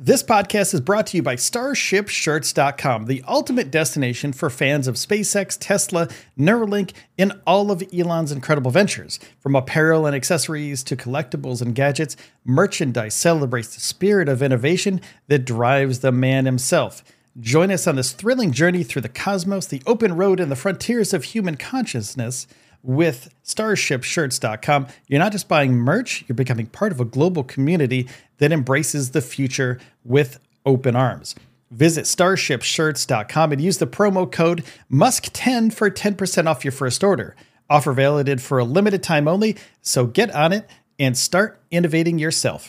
This podcast is brought to you by StarshipShirts.com, the ultimate destination for fans of SpaceX, Tesla, Neuralink, and all of Elon's incredible ventures. From apparel and accessories to collectibles and gadgets, merchandise celebrates the spirit of innovation that drives the man himself. Join us on this thrilling journey through the cosmos, the open road, and the frontiers of human consciousness with starshipshirts.com. You're not just buying merch, you're becoming part of a global community that embraces the future with open arms. Visit starshipshirts.com and use the promo code MUSK10 for 10% off your first order. Offer valid for a limited time only, so get on it and start innovating yourself.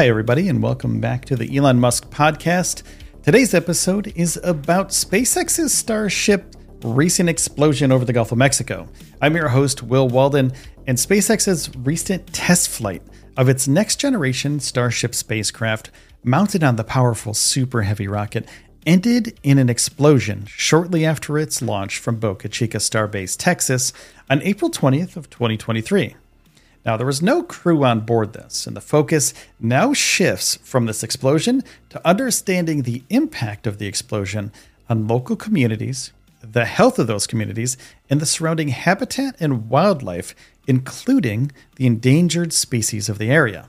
Hi, everybody, and welcome back to the Elon Musk podcast. Today's episode is about SpaceX's Starship recent explosion over the Gulf of Mexico. I'm your host, Will Walden, and SpaceX's recent test flight of its next generation Starship spacecraft, mounted on the powerful Super Heavy rocket, ended in an explosion shortly after its launch from Boca Chica Starbase, Texas, on April 20th of 2023. Now, there was no crew on board this, and the focus now shifts from this explosion to understanding the impact of the explosion on local communities, the health of those communities, and the surrounding habitat and wildlife, including the endangered species of the area.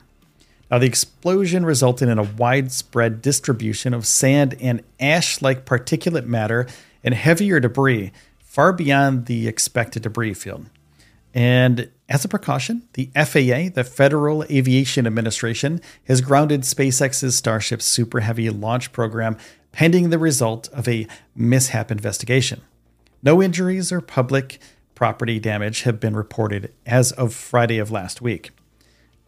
Now, the explosion resulted in a widespread distribution of sand and ash like particulate matter and heavier debris far beyond the expected debris field. And as a precaution, the FAA, the Federal Aviation Administration, has grounded SpaceX's Starship Super Heavy launch program pending the result of a mishap investigation. No injuries or public property damage have been reported as of Friday of last week.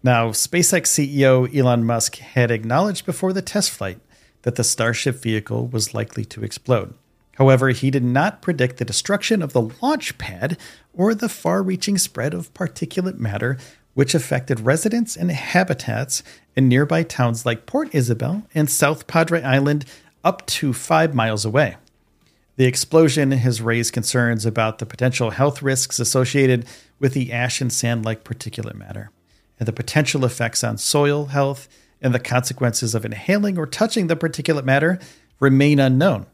Now, SpaceX CEO Elon Musk had acknowledged before the test flight that the Starship vehicle was likely to explode. However, he did not predict the destruction of the launch pad or the far reaching spread of particulate matter, which affected residents and habitats in nearby towns like Port Isabel and South Padre Island, up to five miles away. The explosion has raised concerns about the potential health risks associated with the ash and sand like particulate matter, and the potential effects on soil health and the consequences of inhaling or touching the particulate matter remain unknown.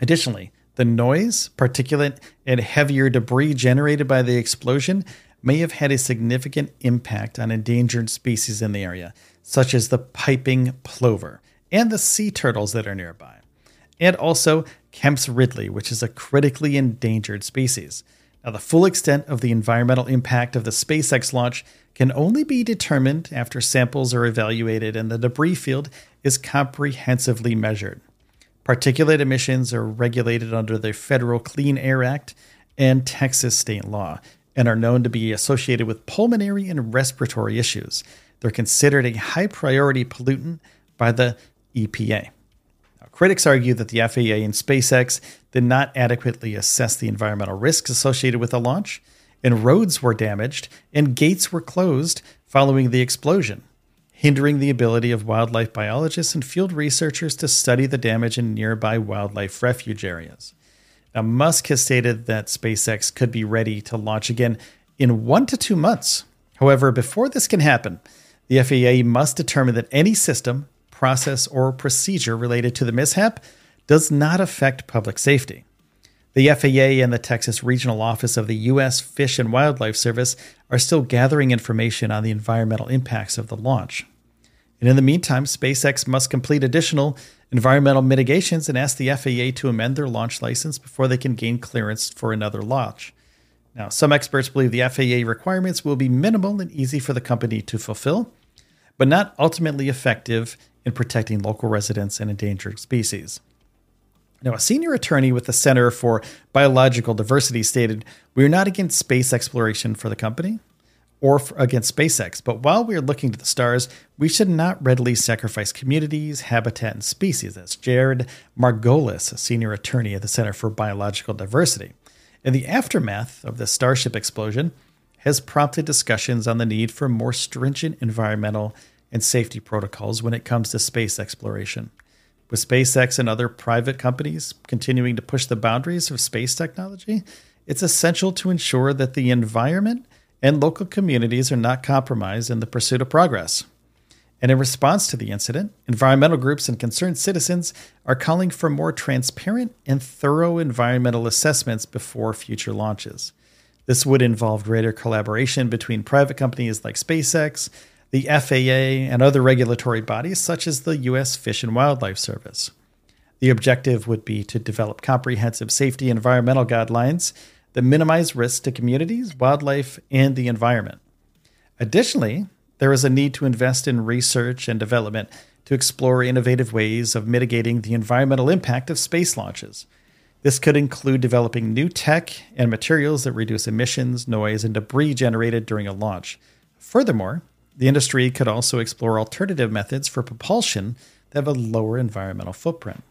Additionally, the noise, particulate, and heavier debris generated by the explosion may have had a significant impact on endangered species in the area, such as the piping plover and the sea turtles that are nearby, and also Kemp's ridley, which is a critically endangered species. Now, the full extent of the environmental impact of the SpaceX launch can only be determined after samples are evaluated and the debris field is comprehensively measured. Particulate emissions are regulated under the Federal Clean Air Act and Texas state law and are known to be associated with pulmonary and respiratory issues. They're considered a high priority pollutant by the EPA. Now, critics argue that the FAA and SpaceX did not adequately assess the environmental risks associated with the launch, and roads were damaged and gates were closed following the explosion hindering the ability of wildlife biologists and field researchers to study the damage in nearby wildlife refuge areas. Now, Musk has stated that SpaceX could be ready to launch again in one to two months. However, before this can happen, the FAA must determine that any system, process, or procedure related to the mishap does not affect public safety. The FAA and the Texas Regional Office of the U.S. Fish and Wildlife Service are still gathering information on the environmental impacts of the launch. And in the meantime, SpaceX must complete additional environmental mitigations and ask the FAA to amend their launch license before they can gain clearance for another launch. Now, some experts believe the FAA requirements will be minimal and easy for the company to fulfill, but not ultimately effective in protecting local residents and endangered species. Now, a senior attorney with the Center for Biological Diversity stated, We are not against space exploration for the company. or against SpaceX. But while we are looking to the stars, we should not readily sacrifice communities, habitat, and species. That's Jared Margolis, a senior attorney at the Center for Biological Diversity. In the aftermath of the Starship explosion, has prompted discussions on the need for more stringent environmental and safety protocols when it comes to space exploration. With SpaceX and other private companies continuing to push the boundaries of space technology, it's essential to ensure that the environment and local communities are not compromised in the pursuit of progress. And in response to the incident, environmental groups and concerned citizens are calling for more transparent and thorough environmental assessments before future launches. This would involve greater collaboration between private companies like SpaceX, the FAA, and other regulatory bodies such as the U.S. Fish and Wildlife Service. The objective would be to develop comprehensive safety and environmental guidelines that minimize risks to communities, wildlife, and the environment. Additionally, there is a need to invest in research and development to explore innovative ways of mitigating the environmental impact of space launches. This could include developing new tech and materials that reduce emissions, noise, and debris generated during a launch. Furthermore, the industry could also explore alternative methods for propulsion that have a lower environmental footprint.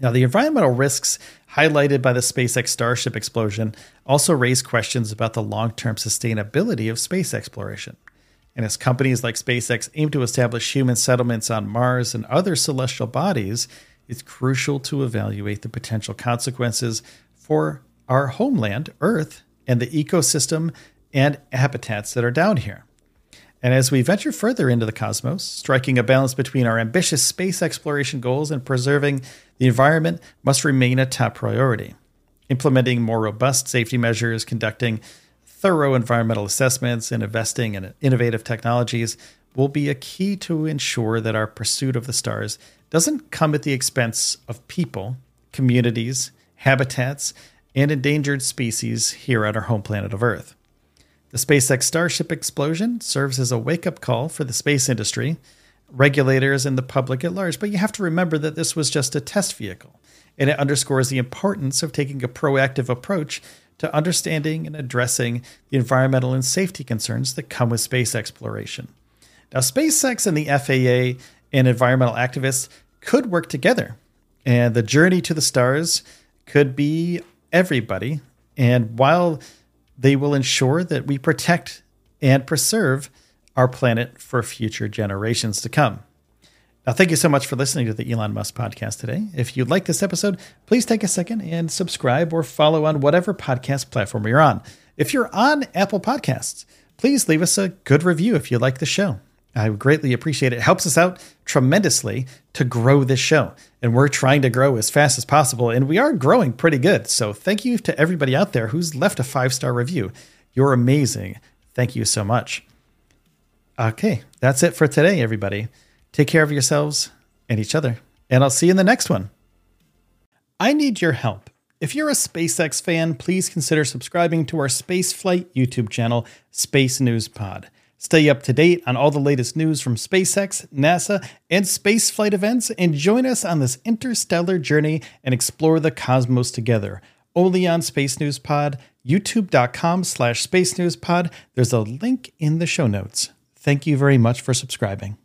Now, the environmental risks highlighted by the SpaceX Starship explosion also raise questions about the long term sustainability of space exploration. And as companies like SpaceX aim to establish human settlements on Mars and other celestial bodies, it's crucial to evaluate the potential consequences for our homeland, Earth, and the ecosystem and habitats that are down here. And as we venture further into the cosmos, striking a balance between our ambitious space exploration goals and preserving the environment must remain a top priority. Implementing more robust safety measures, conducting thorough environmental assessments, and investing in innovative technologies will be a key to ensure that our pursuit of the stars doesn't come at the expense of people, communities, habitats, and endangered species here on our home planet of Earth. The SpaceX Starship explosion serves as a wake up call for the space industry, regulators, and the public at large. But you have to remember that this was just a test vehicle, and it underscores the importance of taking a proactive approach to understanding and addressing the environmental and safety concerns that come with space exploration. Now, SpaceX and the FAA and environmental activists could work together, and the journey to the stars could be everybody. And while they will ensure that we protect and preserve our planet for future generations to come. Now, thank you so much for listening to the Elon Musk podcast today. If you like this episode, please take a second and subscribe or follow on whatever podcast platform you're on. If you're on Apple Podcasts, please leave us a good review if you like the show. I greatly appreciate it. It helps us out tremendously to grow this show. And we're trying to grow as fast as possible. And we are growing pretty good. So thank you to everybody out there who's left a five star review. You're amazing. Thank you so much. Okay, that's it for today, everybody. Take care of yourselves and each other. And I'll see you in the next one. I need your help. If you're a SpaceX fan, please consider subscribing to our spaceflight YouTube channel, Space News Pod. Stay up to date on all the latest news from SpaceX, NASA, and spaceflight events, and join us on this interstellar journey and explore the cosmos together. Only on Space News Pod, youtube.com slash space news pod. There's a link in the show notes. Thank you very much for subscribing.